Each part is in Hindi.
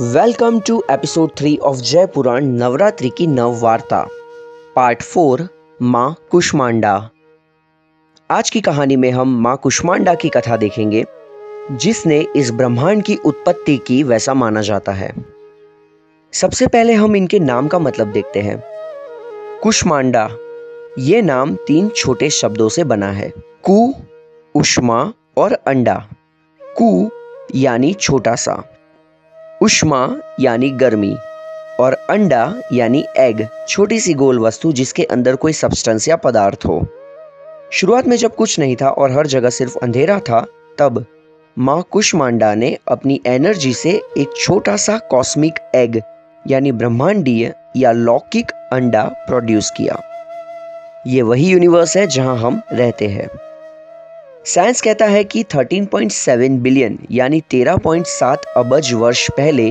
Welcome to episode three of जय पुराण नवरात्रि की नव वार्ता, पार्ट फोर, माँ कुष्मांडा। आज की कहानी में हम माँ कुष्मांडा की कथा देखेंगे, जिसने इस ब्रह्मांड की उत्पत्ति की वैसा माना जाता है। सबसे पहले हम इनके नाम का मतलब देखते हैं। कुष्मांडा, ये नाम तीन छोटे शब्दों से बना है। कु, उष्मा और अंडा। कु, यानी छोटा सा। उष्मा यानी गर्मी और अंडा यानी एग छोटी सी गोल वस्तु जिसके अंदर कोई सब्सटेंस या पदार्थ हो। शुरुआत में जब कुछ नहीं था और हर जगह सिर्फ़ अंधेरा था, तब माँ कुष्मांडा ने अपनी एनर्जी से एक छोटा सा कॉस्मिक एग यानी ब्रह्मांडीय या लौकिक अंडा प्रोड्यूस किया। ये वही यूनिवर्स है जहाँ हम रहते हैं। साइंस कहता है कि 13.7 बिलियन यानी 13.7 अबज वर्ष पहले,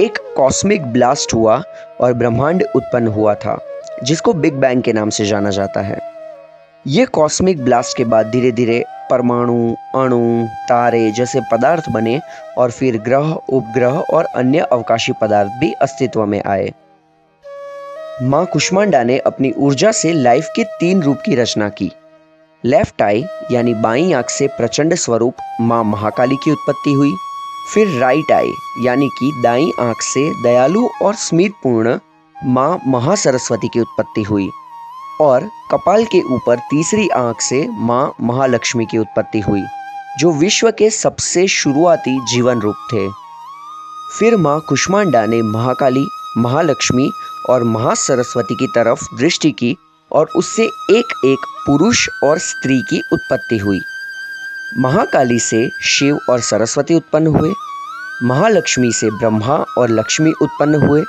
एक कॉस्मिक ब्लास्ट हुआ और ब्रह्मांड उत्पन्न हुआ था, जिसको बिग बैंग के नाम से जाना जाता है। ये कॉस्मिक ब्लास्ट के बाद धीरे धीरे परमाणु, अणु, तारे जैसे पदार्थ बने और फिर ग्रह, उपग्रह और अन्य अवकाशी पदार्थ भी अस्तित्व में आए। माँ कुष्मांडा ने अपनी ऊर्जा से लाइफ के तीन रूप की रचना की। लेफ़्ट आई यानी बाई आँख से प्रचंड स्वरूप माँ महाकाली की उत्पत्ति हुई। फिर राइट आई यानी कि दाई आँख से दयालु और स्मितपूर्ण माँ महासरस्वती की उत्पत्ति हुई। और कपाल के ऊपर तीसरी आँख से माँ महालक्ष्मी की उत्पत्ति हुई, जो विश्व के सबसे शुरुआती जीवन रूप थे। फिर माँ कुष्मांडा ने महाकाली, महालक्ष्मी और महासरस्वती की तरफ़ दृष्टि की और उससे एक एक पुरुष और स्त्री की उत्पत्ति हुई। महाकाली से शिव और सरस्वती उत्पन्न हुए, महालक्ष्मी से ब्रह्मा और लक्ष्मी उत्पन्न हुए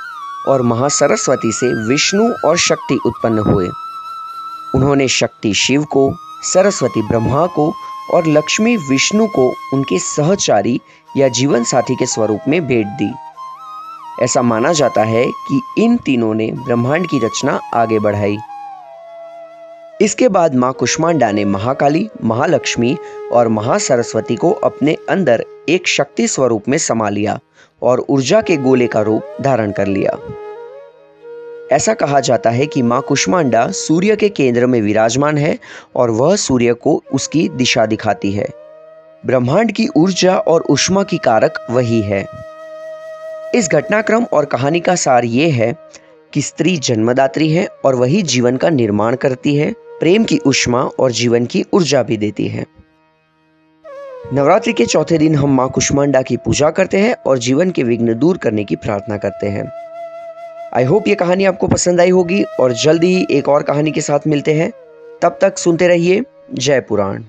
और महासरस्वती से विष्णु और शक्ति उत्पन्न हुए। उन्होंने शक्ति शिव को, सरस्वती ब्रह्मा को और लक्ष्मी विष्णु को उनके सहचारी या जीवन साथी के स्वरूप में भेंट दी। ऐसा माना जाता है कि इन तीनों ने ब्रह्मांड की रचना आगे बढ़ाई। इसके बाद माँ कुष्मांडा ने महाकाली, महालक्ष्मी और महासरस्वती को अपने अंदर एक शक्ति स्वरूप में समा लिया और ऊर्जा के गोले का रूप धारण कर लिया। ऐसा कहा जाता है कि माँ कुष्मांडा सूर्य के केंद्र में विराजमान है और वह सूर्य को उसकी दिशा दिखाती है। ब्रह्मांड की ऊर्जा और उष्मा की कारक वही है। इस घटनाक्रम और कहानी का सार ये है कि स्त्री जन्मदात्री है और वही जीवन का निर्माण करती है। प्रेम की उष्मा और जीवन की ऊर्जा भी देती है। नवरात्रि के चौथे दिन हम माँ कुष्मांडा की पूजा करते हैं और जीवन के विघ्न दूर करने की प्रार्थना करते हैं। आई होप ये कहानी आपको पसंद आई होगी और जल्दी ही एक और कहानी के साथ मिलते हैं। तब तक सुनते रहिए जय पुराण।